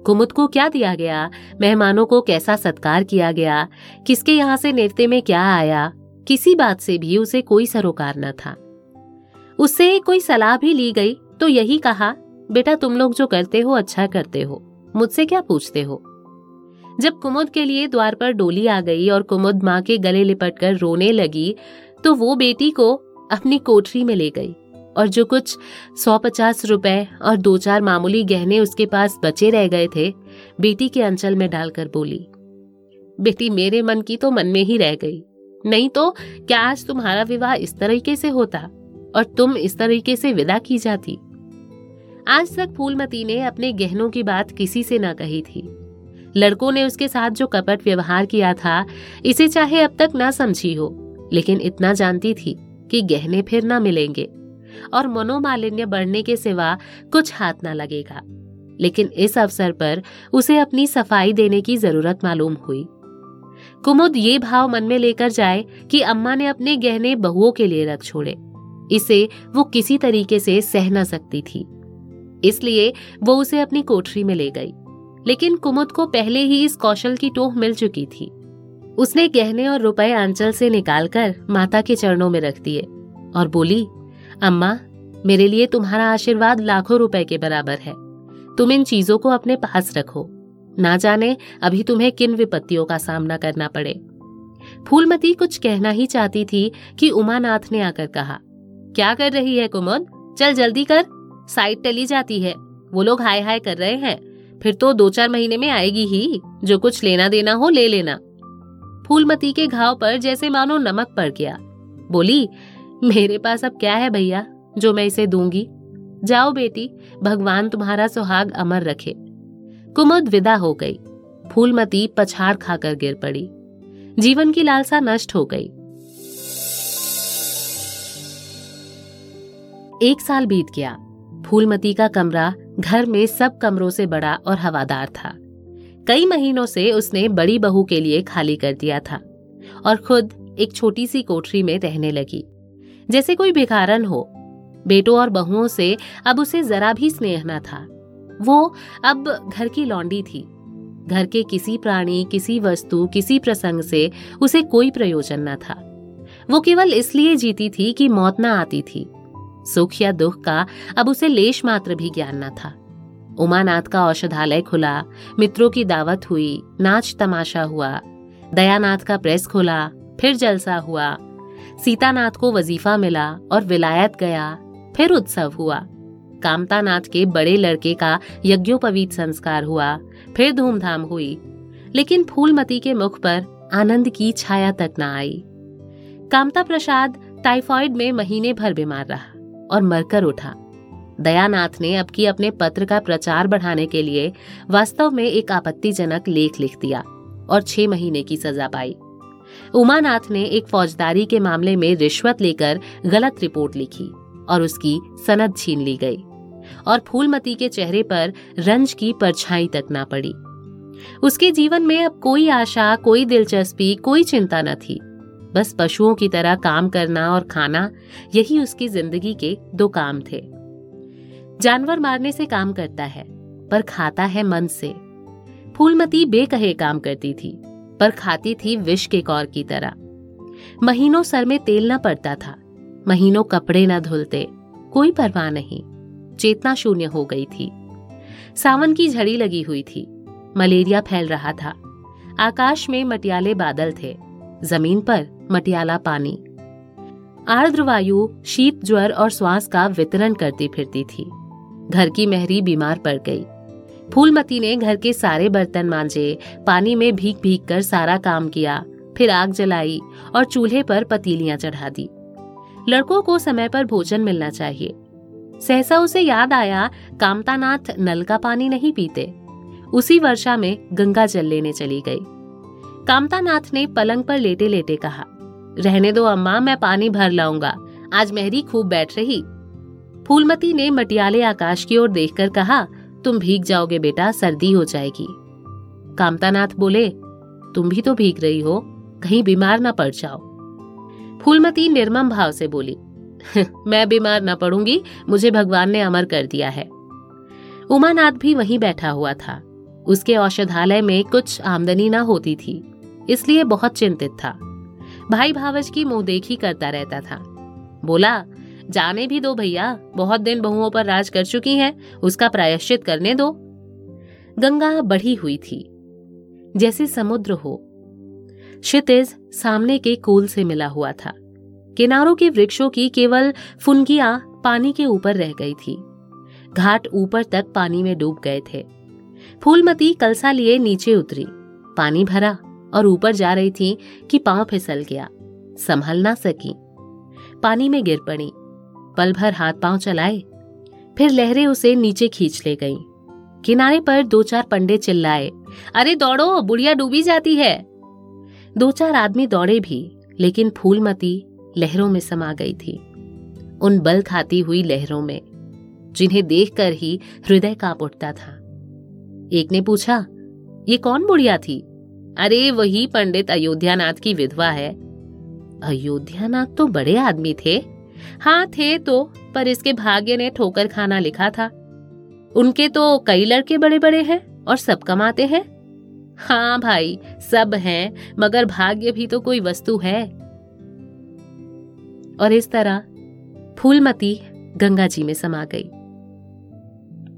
Speaker 1: कुमुद को क्या दिया गया? मेहमानों को कैसा सत्कार किया गया? किसके यहाँ से नेवते में क्या आया? किसी बात से भी उसे कोई सरोकार न था। उससे कोई सलाह भी ली गई तो यही कहा, बेटा, तुम लोग जो करते हो अच्छा करते हो। मुझसे क्या पूछते हो? जब कुमुद के लिए द्वार पर डोली आ गई और कुमुद माँ के गले लिपट कर रोने लगी तो वो बेटी को अपनी कोठरी में ले गई और जो कुछ सौ पचास रुपए और दो चार मामूली गहने उसके पास बचे रह गए थे, बेटी के अंचल में डालकर बोली, बेटी, मेरे मन की तो मन में ही रह गई। नहीं तो क्या आज तुम्हारा विवाह इस तरीके से होता और तुम इस तरीके से विदा की जाती? आज तक फूलमती ने अपने गहनों की बात किसी से ना कही थी। लड़कों ने उसके साथ जो कपट व्यवहार किया था, इसे चाहे अब तक ना समझी हो। लेकिन इतना जानती थी कि गहने फिर ना मिलेंगे और मनोमालिन्य बढ़ने के सिवा कुछ हाथ ना लगेगा। लेकिन इस अवसर पर उसे अपनी सफ़ाई देने की ज़रूरत मालूम हुई। कुमुद ये भाव मन में लेकर जाए कि अम्मा ने अपने गहने बहुओं के लिए रख छोड़े। इसे वो किसी तरीके से सह न सकती थी। इसलिए वो उसे अपनी कोठरी में ले गई। लेकिन कुमुद को पहले ही इस कौशल की टोह मिल चुकी थी। उसने गहने और रुपए आंचल से निकालकर माता के चरणों में रख दिए और बोली, अम्मा, मेरे लिए तुम्हारा आशीर्वाद लाखों रुपए के बराबर है। तुम इन चीज़ों को अपने पास रखो। ना जाने अभी तुम्हें किन विपत्तियों का सामना करना पड़े। फूलमती कुछ कहना ही चाहती थी कि उमानाथ ने आकर कहा, क्या कर रही है कुमुद? चल जल्दी कर। साइड टली जाती है। वो लोग हाय हाय कर रहे हैं। फिर तो दो चार महीने में आएगी ही। जो कुछ लेना देना हो ले लेना। फूलमती के घाव पर जैसे मानो नमक पड़ गया। बोली, मेरे पास अब क्या है भैया, जो मैं इसे दूँगी? जाओ बेटी, भगवान तुम्हारा सुहाग अमर रखे। कुमुद विदा हो गई। फूलमती पछाड़ खाकर गिर पड़ी। जीवन की लालसा नष्ट हो गई। एक साल बीत गया। फूलमती का कमरा घर में सब कमरों से बड़ा और हवादार था। कई महीनों से उसने बड़ी बहू के लिए खाली कर दिया था और खुद एक छोटी सी कोठरी में रहने लगी। जैसे कोई भिखारन हो, बेटों और बहुओं से अब उसे जरा भी स्नेह न था। वो अब घर की लौंडी थी। घर के किसी प्राणी, किसी वस्तु, किसी प्रसंग से उसे कोई प्रयोजन न था। वो केवल इसलिए जीती थी कि मौत न आती थी। सुख या दुख का अब उसे लेश मात्र भी ज्ञान न था। उमानाथ का औषधालय खुला, मित्रों की दावत हुई, नाच तमाशा हुआ। दयानाथ का प्रेस खुला, फिर जलसा हुआ। सीतानाथ को वजीफा मिला और विलायत गया, फिर उत्सव हुआ। कामतानाथ के बड़े लड़के का यज्ञोपवीत संस्कार हुआ, फिर धूमधाम हुई। लेकिन फूलमती के मुख पर आनंद की छाया तक न आई। कामता प्रसाद टाइफॉइड में महीने भर बीमार रहा और मरकर उठा। दयानाथ ने अब की अपने पत्र का प्रचार बढ़ाने के लिए वास्तव में एक आपत्तिजनक लेख लिख दिया और छह महीने की सजा पाई। उमानाथ ने एक फौजदारी के मामले में रिश्वत लेकर गलत रिपोर्ट लिखी और उसकी सनद छीन ली गई और फूलमती के चेहरे पर रंज की परछाई तक ना पड़ी। उसके जीवन में अब कोई आशा, कोई दिलचस्पी, कोई चिंता न थी। बस पशुओं की तरह काम करना और खाना, यही उसकी ज़िंदगी के दो काम थे। जानवर मारने से काम करता है, पर खाता है मन से। फूलमती बेकहे काम करती थी, पर खाती थी विष के कौर की तरह। महीनों सर में तेल न पड़ता था, महीनों कपड़े न धुलते, कोई परवाह नहीं, चेतना शून्य हो गई थी। सावन की झड़ी लगी हुई थी, मलेरिया फैल रहा था। आकाश में मटियाले बादल थे, ज़मीन पर मटियाला पानी। आर्द्र वायु, शीत ज्वर और श्वास का वितरण करती फिरती थी। घर की मेहरी बीमार पड़ गई। फूलमती ने घर के सारे बर्तन मांजे, पानी में भीग भीग कर सारा काम किया, फिर आग जलाई और चूल्हे पर पतीलियाँ चढ़ा दी। लड़कों को समय पर भोजन मिलना चाहिए। सहसा उसे याद आया, कामतानाथ नल का पानी नहीं पीते। उसी वर्षा में गंगा जल लेने चली गई। कामतानाथ ने पलंग पर लेटे लेटे कहा, रहने दो अम्मा, मैं पानी भर लाऊँगा। आज मेहरी खूब बैठ रही। फूलमती ने मटियाले आकाश की ओर देखकर कहा, तुम भीग जाओगे बेटा, सर्दी हो जाएगी. कामतानाथ बोले, तुम भी तो भीग रही हो, कहीं बीमार ना पड़ जाओ. फूलमती निर्मम भाव से बोली मैं बीमार न पड़ूँगी, मुझे भगवान ने अमर कर दिया है. उमानाथ भी वहीं बैठा हुआ था। उसके औषधालय में कुछ आमदनी ना होती थी, इसलिए बहुत चिंतित था। भाई भावज की मुँह देखी करता रहता था। बोला जाने भी दो भैया, बहुत दिन बहुओं पर राज कर चुकी हैं, उसका प्रायश्चित करने दो। गंगा बढ़ी हुई थी, जैसे समुद्र हो। क्षितिज सामने के कोल से मिला हुआ था। किनारों के वृक्षों की केवल फुनगियाँ पानी के ऊपर रह गई थी। घाट ऊपर तक पानी में डूब गए थे। फूलमती कलसा लिए नीचे उतरी। पानी भरा और ऊपर जा रही थी कि पाँव फिसल गया। संभल ना सकी। पानी में गिर पड़ी। पल भर हाथ पाँव चलाए। फिर लहरें उसे नीचे खींच ले गईं। किनारे पर दो चार पंडे चिल्लाए, अरे दौड़ो, बुढ़िया डूबी जाती है! दो चार आदमी दौड़े भी, लेकिन फूलमती लहरों में समा गई थी। उन बल खाती हुई लहरों में, जिन्हें देखकर ही हृदय काँप उठता था। एक ने पूछा, ये कौन बुढ़िया थी? अरे, वही पंडित अयोध्यानाथ की विधवा है। अयोध्यानाथ तो बड़े आदमी थे। हाँ थे तो पर इसके भाग्य ने ठोकर खाना लिखा था। उनके तो कई लड़के बड़े बड़े हैं और सब कमाते हैं। हाँ भाई, सब हैं, मगर भाग्य भी तो कोई वस्तु है। और इस तरह फूलमती गंगा जी में समा गई।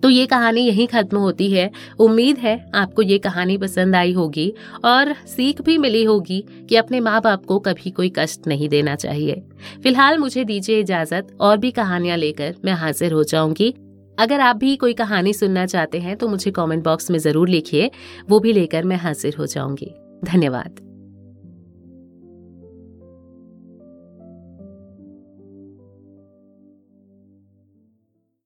Speaker 1: तो ये कहानी यहीं खत्म होती है। उम्मीद है आपको ये कहानी पसंद आई होगी और सीख भी मिली होगी कि अपने माँ बाप को कभी कोई कष्ट नहीं देना चाहिए। फ़िलहाल मुझे दीजिए इजाज़त और भी कहानियाँ लेकर मैं हाजिर हो जाऊँगी। अगर आप भी कोई कहानी सुनना चाहते हैं तो मुझे कमेंट बॉक्स में ज़रूर लिखिए, वो भी लेकर मैं हाजिर हो जाऊँगी। धन्यवाद।